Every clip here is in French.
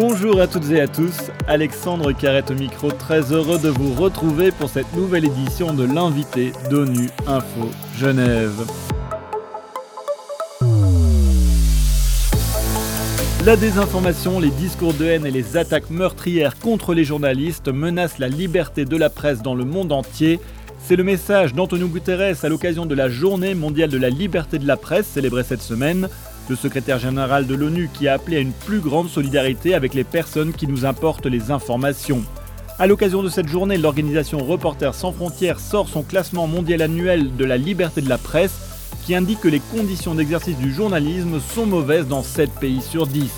Bonjour à toutes et à tous, Alexandre Carrette au micro, très heureux de vous retrouver pour cette nouvelle édition de l'invité d'ONU Info Genève. La désinformation, les discours de haine et les attaques meurtrières contre les journalistes menacent la liberté de la presse dans le monde entier. C'est le message d'Antonio Guterres à l'occasion de la Journée mondiale de la liberté de la presse célébrée cette semaine le secrétaire général de l'ONU qui a appelé à une plus grande solidarité avec les personnes qui nous importent les informations. À l'occasion de cette journée, l'organisation Reporters sans frontières sort son classement mondial annuel de la liberté de la presse qui indique que les conditions d'exercice du journalisme sont mauvaises dans 7 pays sur 10.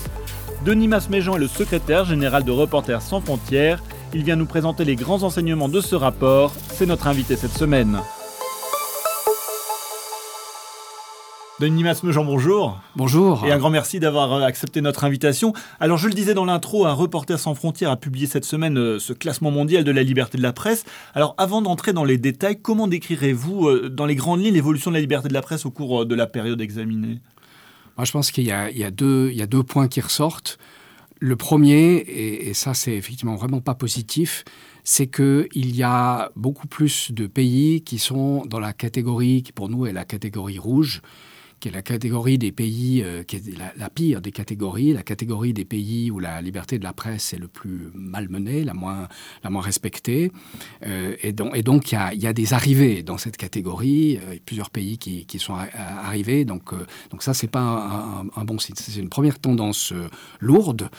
Denis Masméjean est le secrétaire général de Reporters sans frontières. Il vient nous présenter les grands enseignements de ce rapport. C'est notre invité cette semaine. Denis Masmejean, bonjour. Bonjour. Et un grand merci d'avoir euh, accepté notre invitation. Alors, je le disais dans l'intro, un reporter sans frontières a publié cette semaine euh, ce classement mondial de la liberté de la presse. Alors, avant d'entrer dans les détails, comment décrirez-vous, euh, dans les grandes lignes, l'évolution de la liberté de la presse au cours de la période examinée? Moi, je pense qu'il y, y, a deux points qui ressortent. Le premier, et, et ça, c'est effectivement vraiment pas positif, c'est qu'il y a beaucoup plus de pays qui sont dans la catégorie qui, pour nous, est la catégorie rouge qui est la catégorie des pays, euh, qui est la, pire des catégories, la catégorie des pays où la liberté de la presse est le plus malmenée, la moins, la moins respectée. Euh, et, donc, il y a, des arrivées dans cette catégorie, euh, plusieurs pays qui, qui sont arrivés. Donc, donc ça, c'est pas un, bon signe. C'est une première tendance lourde.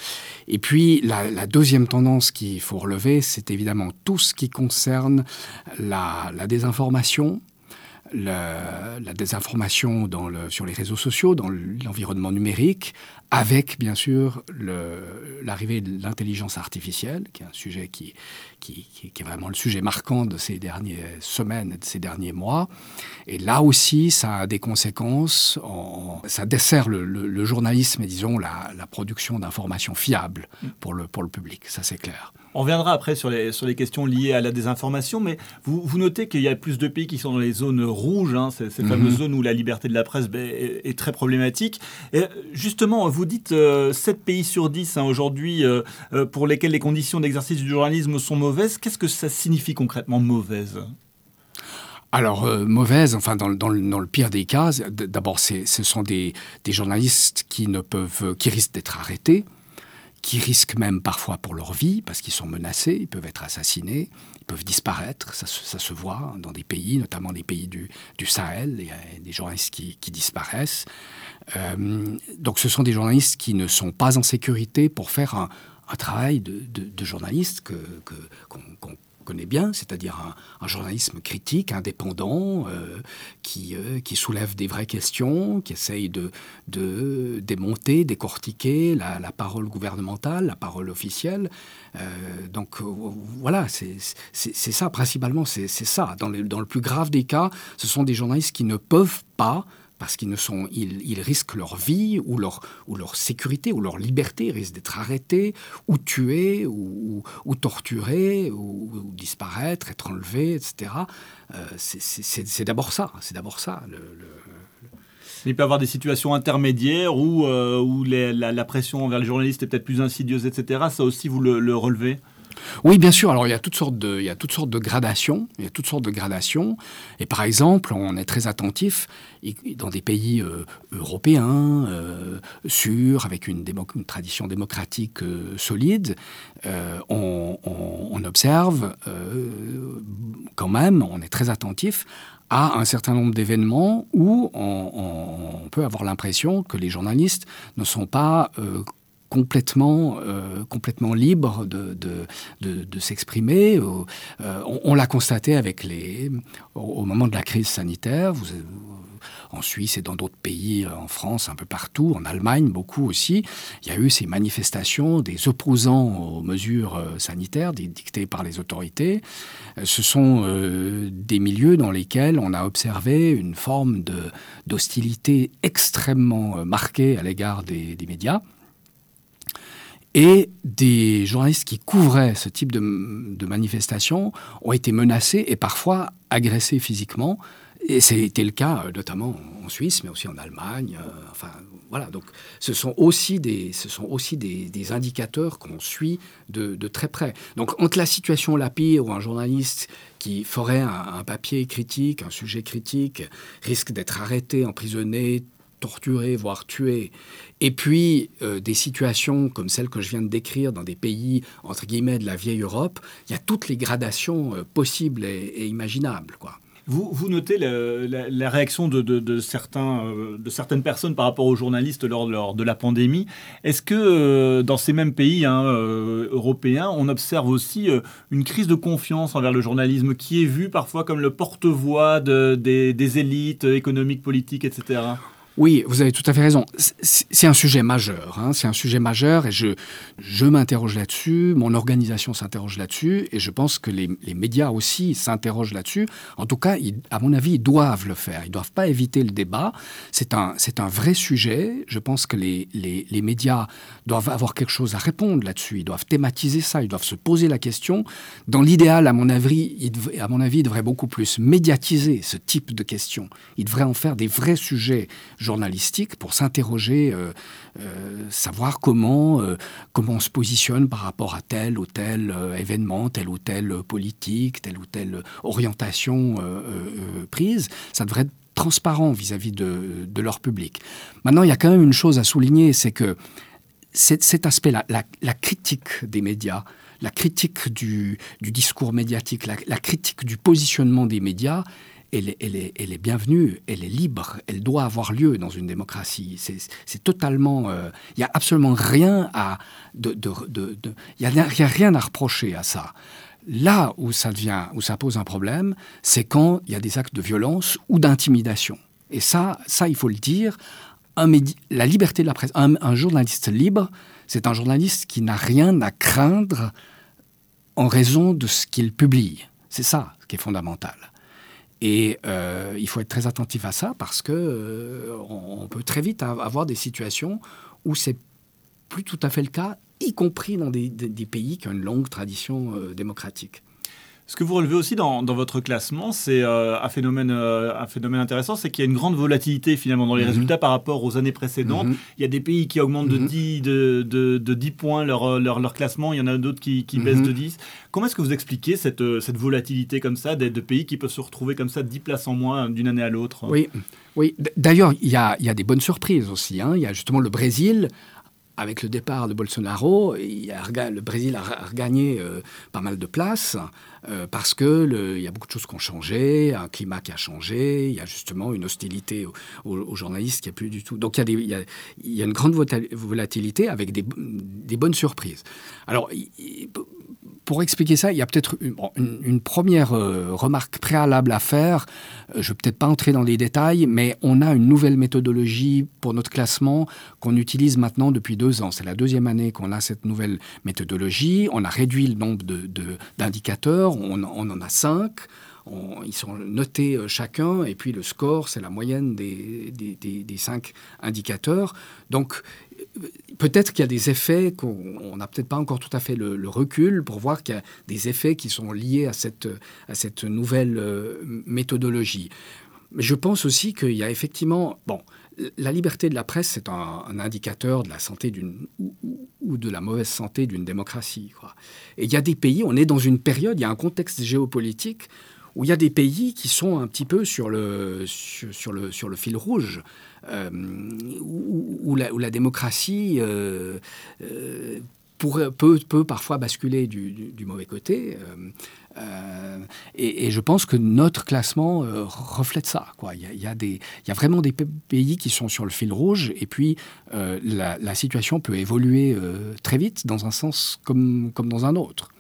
Et puis, la, deuxième tendance qu'il faut relever, c'est évidemment tout ce qui concerne la désinformation, la, désinformation dans le, sur les réseaux sociaux, dans l'environnement numérique, avec bien sûr l'arrivée de l'intelligence artificielle, qui est un sujet qui, qui, qui, est vraiment le sujet marquant de ces dernières semaines et de ces derniers mois. Et là aussi, ça a des conséquences, ça dessert le, le, journalisme et disons la, la production d'informations fiables pour le, pour le public, ça c'est clair. On reviendra après sur les, sur les questions liées à la désinformation, mais vous, vous notez qu'il y a plus de pays qui sont dans les zones rouges, hein, ces, ces fameuses mhm. zones où la liberté de la presse ben, est, est, très problématique. Et justement, vous vous dites euh, 7 pays sur 10 hein, aujourd'hui euh, euh, pour lesquels les conditions d'exercice du journalisme sont mauvaises. Qu'est-ce que ça signifie concrètement mauvaise? Alors, euh, mauvaise, enfin, dans, le pire des cas, d'abord, ce sont des, des, journalistes qui, ne peuvent, qui risquent d'être arrêtés, qui risquent même parfois pour leur vie, parce qu'ils sont menacés, ils peuvent être assassinés, ils peuvent disparaître, ça, se voit dans des pays, notamment des pays du, Sahel, il y a des journalistes qui, disparaissent. Euh, donc ce sont des journalistes qui ne sont pas en sécurité pour faire un, travail de, journaliste que, que, qu'on, qu'on connaît bien, c'est-à-dire un, journalisme critique, indépendant, euh, qui, euh, qui soulève des vraies questions, qui essaye de, de démonter, décortiquer la, la parole gouvernementale, la parole officielle. Euh, donc voilà, c'est ça, principalement, c'est ça. Dans, dans le plus grave des cas, ce sont des journalistes qui ne peuvent pas parce qu'ils ne sont, ils, risquent leur vie ou leur, ou leur sécurité ou leur liberté, risquent d'être arrêtés ou tués ou, torturés ou, disparaître, être enlevés, etc. Euh, c'est d'abord ça, c'est d'abord ça. Il peut y avoir des situations intermédiaires où, euh, où la, pression envers les journalistes est peut-être plus insidieuse, etc. Ça aussi, vous le relevez? Oui, bien sûr. Alors, il y a toutes sortes de, il y a toutes sortes de gradations. Il y a toutes sortes de gradations. Et par exemple, on est très attentif dans des pays euh, européens, euh, sûrs, avec une, tradition démocratique euh, solide. Euh, on, observe quand même, on est très attentif à un certain nombre d'événements où on, on, peut avoir l'impression que les journalistes ne sont pas euh, complètement, euh, complètement libre de, de, de, s'exprimer. Euh, on, l'a constaté avec les, au, moment de la crise sanitaire. Vous, en Suisse et dans d'autres pays, en France, un peu partout, en Allemagne beaucoup aussi, il y a eu ces manifestations des opposants aux mesures euh, sanitaires dictées par les autorités. Euh, ce sont euh, des milieux dans lesquels on a observé une forme d'hostilité extrêmement euh, marquée à l'égard des, des médias et des journalistes qui couvraient ce type de, de manifestations ont été menacés et parfois agressés physiquement Et c'était le cas notamment en Suisse, mais aussi en Allemagne. enfin, voilà. Donc, ce sont aussi des, indicateurs qu'on suit de, très près. Donc, entre la situation la pire ou un journaliste qui ferait un papier critique, un sujet critique, risque d'être arrêté, emprisonné, torturés, voire tués, et puis euh, des situations comme celles que je viens de décrire dans des pays, entre guillemets, de la vieille Europe, il y a toutes les gradations euh, possibles et, imaginables. Quoi. Vous, vous, notez la, réaction de, certains, euh, de certaines personnes par rapport aux journalistes lors, lors de la pandémie. Est-ce que dans ces mêmes pays hein, européens, on observe aussi une crise de confiance envers le journalisme qui est vu parfois comme le porte-voix des, des élites économiques, politiques, etc. Oui, vous avez tout à fait raison. C'est un sujet majeur. Hein. C'est un sujet majeur et je, je m'interroge là-dessus, mon organisation s'interroge là-dessus et je pense que les, médias aussi s'interrogent là-dessus. En tout cas, à mon avis, ils doivent le faire. Ils ne doivent pas éviter le débat. C'est un, un vrai sujet. Je pense que les, les, médias doivent avoir quelque chose à répondre là-dessus. Ils doivent thématiser ça. Ils doivent se poser la question. Dans l'idéal, à mon avis, à mon avis, ils devraient beaucoup plus médiatiser ce type de questions. Ils devraient en faire des vrais sujets journalistique pour s'interroger, euh, euh, savoir comment, euh, comment on se positionne par rapport à tel ou tel événement, telle ou telle politique, telle ou telle orientation prise. Ça devrait être transparent vis-à-vis de, leur public. Maintenant, il y a quand même une chose à souligner, c'est que cet, aspect-là, la, critique des médias, la critique du, discours médiatique, la, critique du positionnement des médias elle est, bienvenue, elle est libre, elle doit avoir lieu dans une démocratie. C'est totalement... Euh, il n'y a absolument rien à... Il de, a, rien à reprocher à ça. Là où ça, devient, où ça pose un problème, c'est quand il y a des actes de violence ou d'intimidation. Et ça, ça, il faut le dire, la liberté de la presse, un journaliste libre, c'est un journaliste qui n'a rien à craindre en raison de ce qu'il publie. C'est ça qui est fondamental. Et euh, il faut être très attentif à ça parce que euh, on, peut très vite avoir des situations où c'est plus tout à fait le cas, y compris dans des, pays qui ont une longue tradition euh, démocratique. Ce que vous relevez aussi dans, votre classement, c'est euh, un, phénomène, euh, un phénomène intéressant, c'est qu'il y a une grande volatilité finalement dans les mhm. résultats par rapport aux années précédentes. Mhm. Il y a des pays qui augmentent de, 10, mhm. de, de, 10 points leur, leur, leur, classement, il y en a d'autres qui, qui baissent de 10. Comment est-ce que vous expliquez cette, cette volatilité comme ça, de, pays qui peuvent se retrouver comme ça 10 places en moins d'une année à l'autre? Oui, oui. d'ailleurs, il y a, y a des bonnes surprises aussi. Hein. Il y a justement le Brésil avec le départ de Bolsonaro, le Brésil a regagné euh, pas mal de places euh, parce que il y a beaucoup de choses qui ont changé, un climat qui a changé, il y a justement une hostilité aux, journalistes qui a plus du tout. Donc il y a, il y a, une grande volatilité avec des, des bonnes surprises. Alors pour expliquer ça, il y a peut-être une, première euh, remarque préalable à faire. Euh, je ne vais peut-être pas entrer dans les détails, mais on a une nouvelle méthodologie pour notre classement qu'on utilise maintenant depuis deux ans. C'est la deuxième année qu'on a cette nouvelle méthodologie. On a réduit le nombre d'indicateurs, de, on, on, en a cinq. Ils sont notés euh, chacun, et puis le score, c'est la moyenne des, des, cinq indicateurs. Donc, peut-être qu'il y a des effets qu'on n'a peut-être pas encore tout à fait le, recul pour voir qu'il y a des effets qui sont liés à cette, à cette nouvelle euh, méthodologie. Mais je pense aussi qu'il y a effectivement... Bon, la liberté de la presse, c'est un, indicateur de la santé ou, de la mauvaise santé d'une démocratie. Et il y a des pays, on est dans une période, il y a un contexte géopolitique où il y a des pays qui sont un petit peu sur le, sur, le, sur le fil rouge, euh, où, la, démocratie euh, euh, peut, peut, parfois basculer du, mauvais côté. Et, je pense que notre classement reflète ça. Il, y a, y a vraiment des pays qui sont sur le fil rouge, et puis la, la, situation peut évoluer très vite dans un sens comme, comme dans un autre.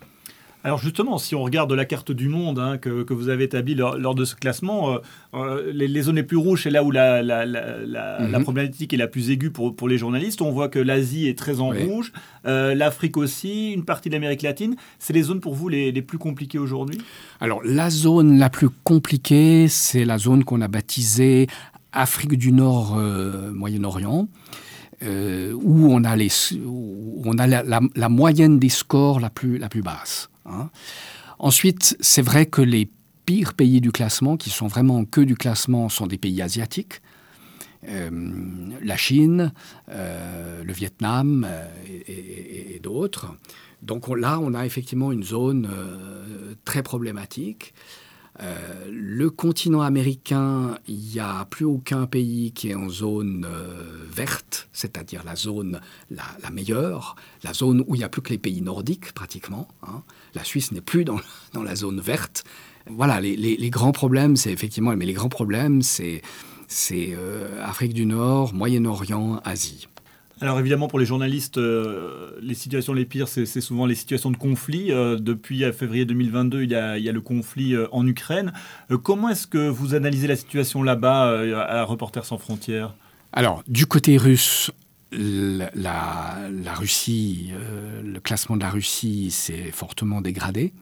Alors justement, si on regarde la carte du monde hein, que, vous avez établie lors, de ce classement, euh, euh, les, zones les plus rouges, c'est là où la, mhm. problématique est la plus aiguë pour, pour les journalistes. On voit que l'Asie est très en rouge, euh, l'Afrique aussi, une partie de l'Amérique latine. C'est les zones pour vous les, plus compliquées aujourd'hui? Alors la zone la plus compliquée, c'est la zone qu'on a baptisée Afrique du Nord, Moyen-Orient. où on a, les, on a la, la, moyenne des scores la plus, la plus basse. Hein. Ensuite, c'est vrai que les pires pays du classement, qui sont vraiment que du classement, sont des pays asiatiques. Euh, la Chine, euh, le Vietnam euh, et, d'autres. Donc là, on a effectivement une zone très problématique. Le continent américain, il n'y a plus aucun pays qui est en zone verte, c'est-à-dire la zone la, meilleure, la zone où il n'y a plus que les pays nordiques pratiquement. Hein. La Suisse n'est plus dans, dans, la zone verte. Voilà, les, les grands problèmes, c'est effectivement, mais les grands problèmes, c'est euh, Afrique du Nord, Moyen-Orient, Asie. Alors évidemment, pour les journalistes, euh, les situations les pires, c'est souvent les situations de conflit. Euh, depuis février 2022, il y a, le conflit en Ukraine. comment est-ce que vous analysez la situation là-bas à Reporters sans frontières? Alors, du côté russe, la, la Russie, le classement de la Russie s'est fortement dégradé.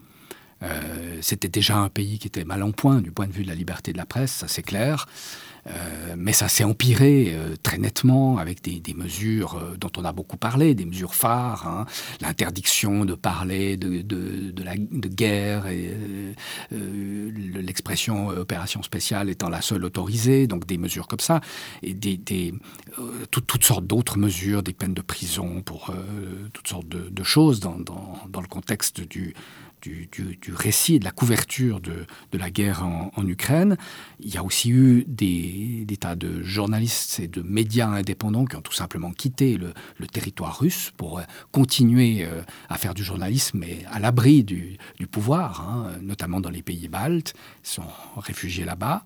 C'était déjà un pays qui était mal en point du point de vue de la liberté de la presse, ça c'est clair. Euh, mais ça s'est empiré euh, très nettement avec des, mesures euh, dont on a beaucoup parlé, des mesures phares, hein. l'interdiction de parler de, la, de guerre et l'expression opération spéciale étant la seule autorisée, donc des mesures comme ça, et des, toutes sortes d'autres mesures, des peines de prison pour toutes sortes de, choses dans, dans le contexte du, du, récit et de la couverture de, la guerre en, Ukraine. Il y a aussi eu des, tas de journalistes et de médias indépendants qui ont tout simplement quitté le, territoire russe pour euh, continuer euh, à faire du journalisme, mais à l'abri du, pouvoir, hein, notamment dans les pays baltes, ils sont réfugiés là-bas.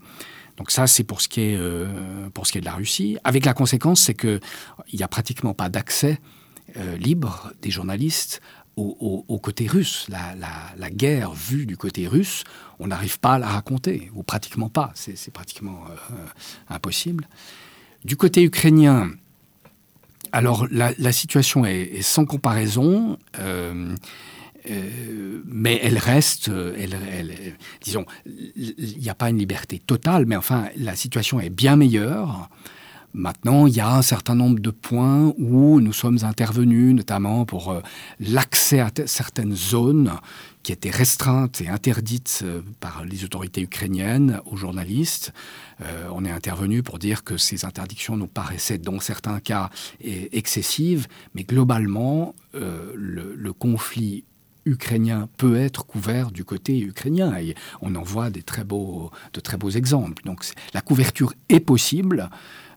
Donc ça, c'est pour, ce qui est, euh, pour ce qui est de la Russie, avec la conséquence, c'est qu'il n'y a pratiquement pas d'accès libre des journalistes au, côté russe. La, guerre vue du côté russe, on n'arrive pas à la raconter, ou pratiquement pas. C'est pratiquement euh, impossible. Du côté ukrainien, alors la, situation est, sans comparaison. Euh, euh, mais elle reste, disons, il n'y a pas une liberté totale, mais enfin, la situation est bien meilleure. Maintenant, il y a un certain nombre de points où nous sommes intervenus, notamment pour euh, l'accès à certaines zones qui étaient restreintes et interdites euh, par les autorités ukrainiennes aux journalistes. Euh, on est intervenu pour dire que ces interdictions nous paraissaient, dans certains cas, excessives, mais globalement, le, conflit ukrainien peut être couvert du côté ukrainien. Et on en voit des très beaux, de très beaux exemples. Donc la couverture est possible.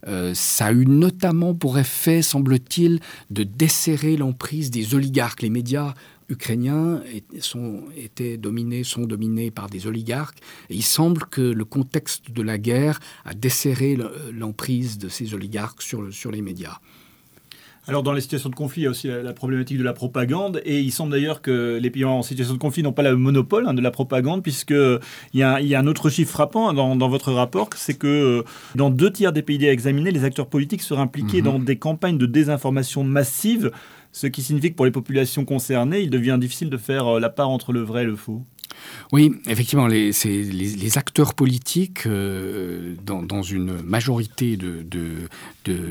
Euh, ça a eu notamment pour effet, semble-t-il, de desserrer l'emprise des oligarques. Les médias ukrainiens sont, étaient dominés, sont dominés par des oligarques. Et il semble que le contexte de la guerre a desserré l'emprise de ces oligarques sur, sur les médias. Alors dans les situations de conflit, il y a aussi la, problématique de la propagande, et il semble d'ailleurs que les pays en situation de conflit n'ont pas le monopole hein, de la propagande, puisqu'il y, a, il y a un autre chiffre frappant dans, dans votre rapport, c'est que euh, dans deux tiers des pays examinés, les acteurs politiques seraient impliqués mhm. dans des campagnes de désinformation massive, ce qui signifie que pour les populations concernées, il devient difficile de faire euh, la part entre le vrai et le faux. Oui, effectivement, les, les, acteurs politiques, euh, dans, une majorité de,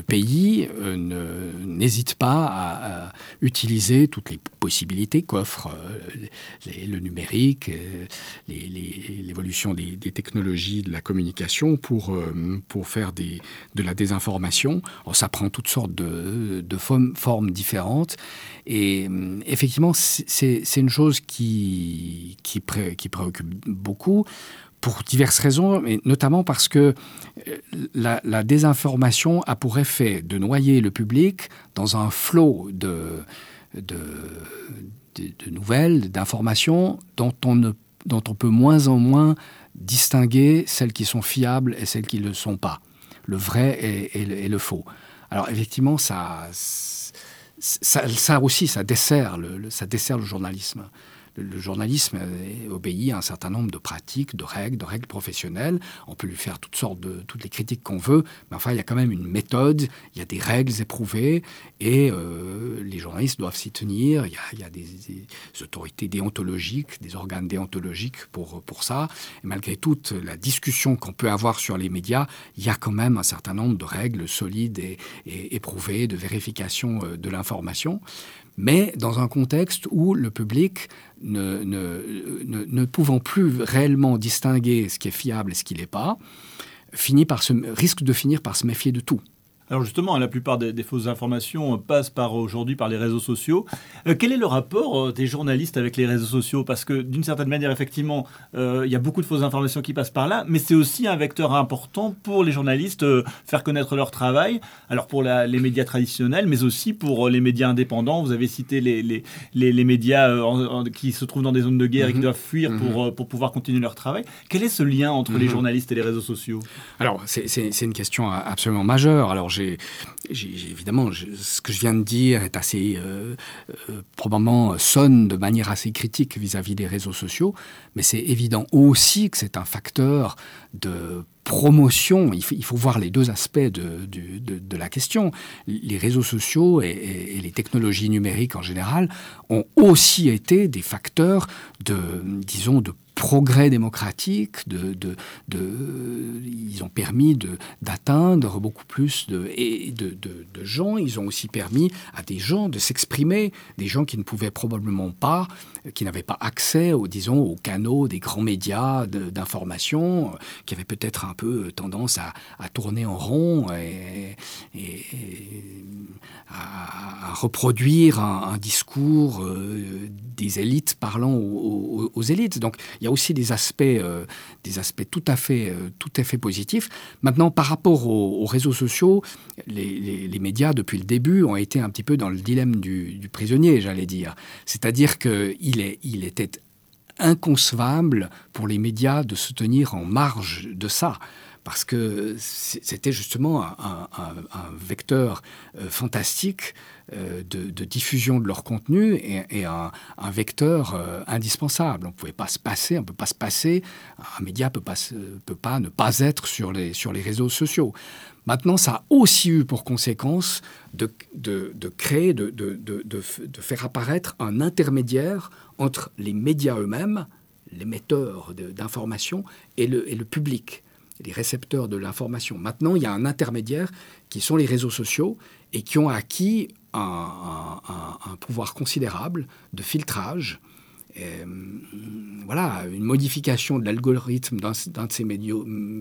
pays, euh, n'hésitent pas à, utiliser toutes les possibilités qu'offre euh, le numérique, l'évolution des, technologies de la communication pour, pour faire des, de la désinformation. ça prend toutes sortes de, formes, différentes. Et effectivement, c'est une chose qui, qui, qui préoccupe beaucoup pour diverses raisons, mais notamment parce que euh, la, désinformation a pour effet de noyer le public dans un flot de, de, nouvelles, d'informations dont on, ne, dont on peut moins en moins distinguer celles qui sont fiables et celles qui ne le sont pas, le vrai et, le, faux. Alors effectivement, ça, ça, ça aussi, ça dessert ça dessert le journalisme le journalisme obéit à un certain nombre de pratiques, de règles, de règles professionnelles. On peut lui faire toutes sortes de toutes les critiques qu'on veut, mais enfin il y a quand même une méthode, il y a des règles éprouvées et euh, les journalistes doivent s'y tenir. Il y a, des, autorités déontologiques, des organes déontologiques pour pour ça. Et malgré toute la discussion qu'on peut avoir sur les médias, il y a quand même un certain nombre de règles solides et, et éprouvées de vérification euh, de l'information mais dans un contexte où le public ne, ne, pouvant plus réellement distinguer ce qui est fiable et ce qui n'est pas, finit par se, risque de finir par se méfier de tout. Alors justement, la plupart des, fausses informations passent par aujourd'hui par les réseaux sociaux. Euh, quel est le rapport euh, des journalistes avec les réseaux sociaux? Parce que d'une certaine manière, effectivement, euh, il y a beaucoup de fausses informations qui passent par là, mais c'est aussi un vecteur important pour les journalistes faire connaître leur travail. Alors pour les médias traditionnels, mais aussi pour les médias indépendants. Vous avez cité les, les, les, médias qui se trouvent dans des zones de guerre et qui mhm. doivent fuir pour, mhm. pour pouvoir continuer leur travail. Quel est ce lien entre les mhm. journalistes et les réseaux sociaux? Alors c'est une question absolument majeure. Alors évidemment, ce que je viens de dire est assez, euh, euh, probablement sonne de manière assez critique vis-à-vis des réseaux sociaux, mais c'est évident aussi que c'est un facteur de promotion. Il faut, voir les deux aspects de, de, la question. Les réseaux sociaux et, et, les technologies numériques en général ont aussi été des facteurs de, disons, de progrès démocratique, de, ils ont permis d'atteindre beaucoup plus de, gens. Ils ont aussi permis à des gens de s'exprimer, des gens qui ne pouvaient probablement pas, qui n'avaient pas accès, aux, disons, aux canaux des grands médias d'information, qui avaient peut-être un peu tendance à, tourner en rond et, à, reproduire un, discours euh, des élites parlant aux, aux, élites. Donc il y a aussi des aspects, euh, des aspects tout, à fait, euh, tout à fait positifs. Maintenant, par rapport aux, réseaux sociaux, les, médias, depuis le début, ont été un petit peu dans le dilemme du, prisonnier, j'allais dire. C'est-à-dire qu'il il était inconcevable pour les médias de se tenir en marge de ça parce que c'était justement un, vecteur euh, fantastique euh, de, diffusion de leur contenu et, un, vecteur euh, indispensable. On ne pouvait pas se passer, on peut pas se passer, un média pas, peut pas ne pas être sur les, sur les réseaux sociaux. Maintenant, ça a aussi eu pour conséquence de, de créer, de, de, faire apparaître un intermédiaire entre les médias eux-mêmes, l'émetteur d'informations, et le, et le public les récepteurs de l'information. Maintenant, il y a un intermédiaire qui sont les réseaux sociaux et qui ont acquis un, pouvoir considérable de filtrage. Euh, voilà, une modification de l'algorithme d'un de ces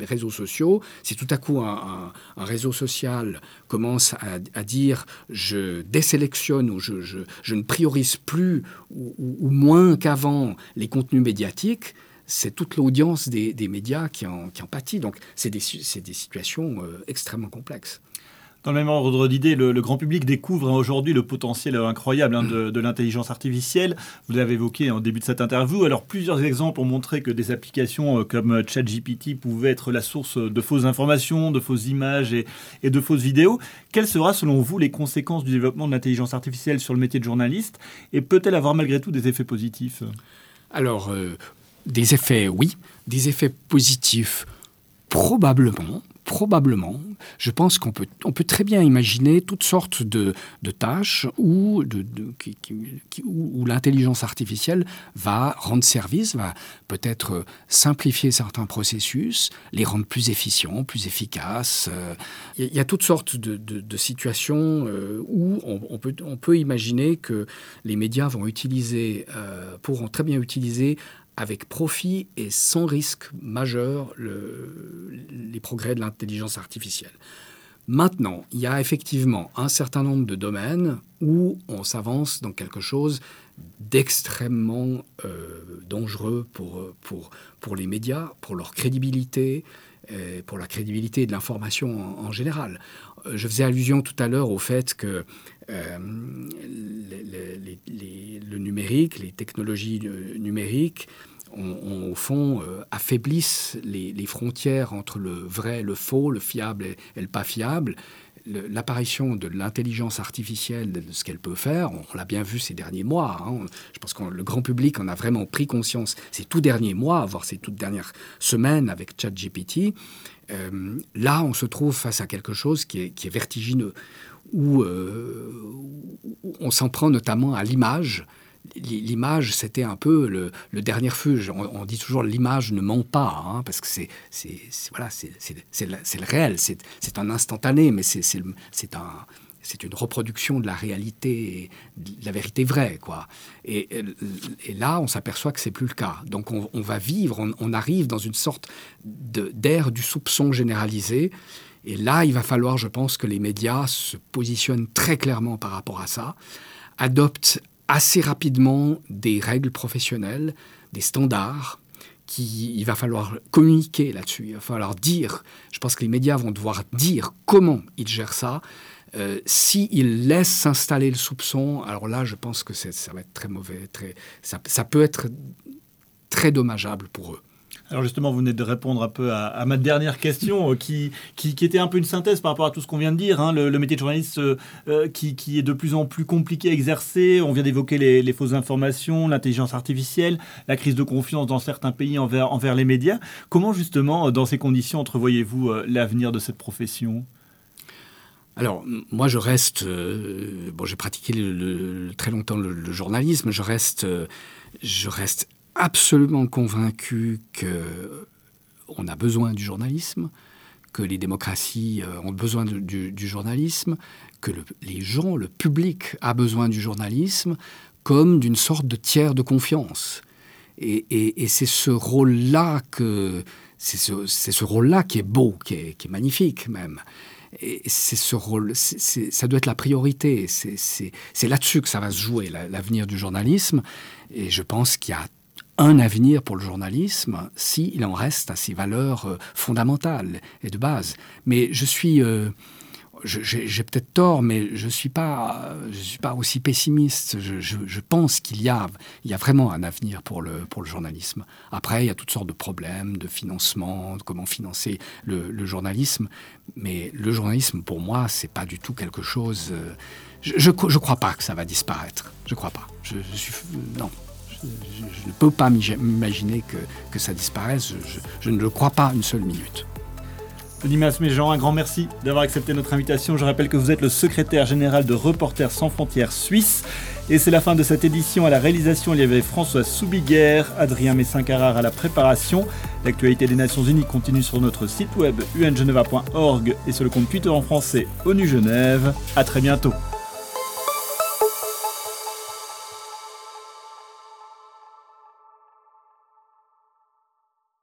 réseaux sociaux. Si tout à coup un, réseau social commence à, dire je désélectionne ou je, ne priorise plus ou moins qu'avant les contenus médiatiques, c'est toute l'audience des, médias qui en, qui en pâtit. Donc, c'est des, des, situations euh, extrêmement complexes. Dans le même ordre d'idée, le, grand public découvre aujourd'hui le potentiel incroyable hein, de, l'intelligence artificielle. Vous l'avez évoqué en début de cette interview. Alors, plusieurs exemples ont montré que des applications euh, comme ChatGPT pouvaient être la source de fausses informations, de fausses images et, de fausses vidéos. Quelles sera, selon vous, les conséquences du développement de l'intelligence artificielle sur le métier de journaliste Et peut-elle avoir malgré tout des effets positifs? Alors, euh, des effets, oui. Des effets positifs, probablement probablement, je pense qu'on peut, on peut très bien imaginer toutes sortes de, tâches où, l'intelligence artificielle va rendre service, va peut-être simplifier certains processus, les rendre plus efficients, plus efficaces. Il y a toutes sortes de, situations euh, où on, peut, imaginer que les médias vont utiliser, euh, pourront très bien utiliser avec profit et sans risque majeur les progrès de l'intelligence artificielle. Maintenant, il y a effectivement un certain nombre de domaines où on s'avance dans quelque chose d'extrêmement euh, dangereux pour, pour, pour les médias, pour leur crédibilité, pour la crédibilité de l'information en, général. Euh, je faisais allusion tout à l'heure au fait que euh, le numérique, les technologies numériques, au fond, euh, affaiblissent les, frontières entre le vrai, le faux, le fiable et, le pas fiable. L'apparition de l'intelligence artificielle, de ce qu'elle peut faire, on, l'a bien vu ces derniers mois. Hein. Je pense que le grand public en a vraiment pris conscience ces tout derniers mois, voire ces toutes dernières semaines avec ChatGPT. Euh, là, on se trouve face à quelque chose qui est, vertigineux, où, euh, où on s'en prend notamment à l'image l'image, c'était un peu le, dernier fuge. On, dit toujours l'image ne ment pas, hein, parce que c'est voilà, c'est le, réel, c'est un instantané, mais c'est un une reproduction de la réalité, de la vérité vraie, quoi. Et, là, on s'aperçoit que c'est plus le cas. Donc, on, va vivre, on, on, arrive dans une sorte d'ère du soupçon généralisé. Et là, il va falloir, je pense, que les médias se positionnent très clairement par rapport à ça, adoptent assez rapidement des règles professionnelles, des standards, qu'il va falloir communiquer là-dessus, il va falloir dire, je pense que les médias vont devoir dire comment ils gèrent ça. Euh, S'ils laissent s'installer le soupçon, alors là, je pense que ça va être très mauvais, très, ça peut être très dommageable pour eux. Alors justement, vous venez de répondre un peu à, ma dernière question, euh, qui, était un peu une synthèse par rapport à tout ce qu'on vient de dire. Hein. le, métier de journaliste euh, euh, qui, est de plus en plus compliqué à exercer. On vient d'évoquer les, fausses informations, l'intelligence artificielle, la crise de confiance dans certains pays envers, envers les médias. Comment justement, dans ces conditions, entrevoyez-vous l'avenir de cette profession? Alors, moi, je reste. bon, j'ai pratiqué très longtemps le, journalisme. Je reste, je reste absolument convaincu qu'on a besoin du journalisme, que les démocraties euh, ont besoin du, journalisme, que les gens, le public a besoin du journalisme comme d'une sorte de tiers de confiance. Et, c'est ce rôle-là que c'est ce, rôle-là qui est beau, qui est, magnifique même. Et c'est ce rôle, ça doit être la priorité. C'est là-dessus que ça va se jouer, l'avenir du journalisme. Et je pense qu'il y a un avenir pour le journalisme s'il en reste à ses valeurs euh, fondamentales et de base. Mais je suis... Euh, j'ai peut-être tort, mais je ne suis, pas, suis pas aussi pessimiste. Je, pense qu'il y a, y a vraiment un avenir pour le, pour le journalisme. Après, il y a toutes sortes de problèmes de financement, de comment financer le, journalisme. Mais le journalisme, pour moi, c'est pas du tout quelque chose... Euh, je ne crois pas que ça va disparaître. Je ne crois pas. Je suis, non, je, ne peux pas m'imaginer que, ça disparaisse. Je, ne le crois pas une seule minute. Dimas Méjean, un grand merci d'avoir accepté notre invitation. Je rappelle que vous êtes le secrétaire général de Reporters sans frontières suisse. Et c'est la fin de cette édition. À la réalisation, il y avait François Soubiguerre, Adrien Messin-Carrard à la préparation. L'actualité des Nations Unies continue sur notre site web ungeneva.org et sur le compte Twitter en français ONU Genève. À très bientôt.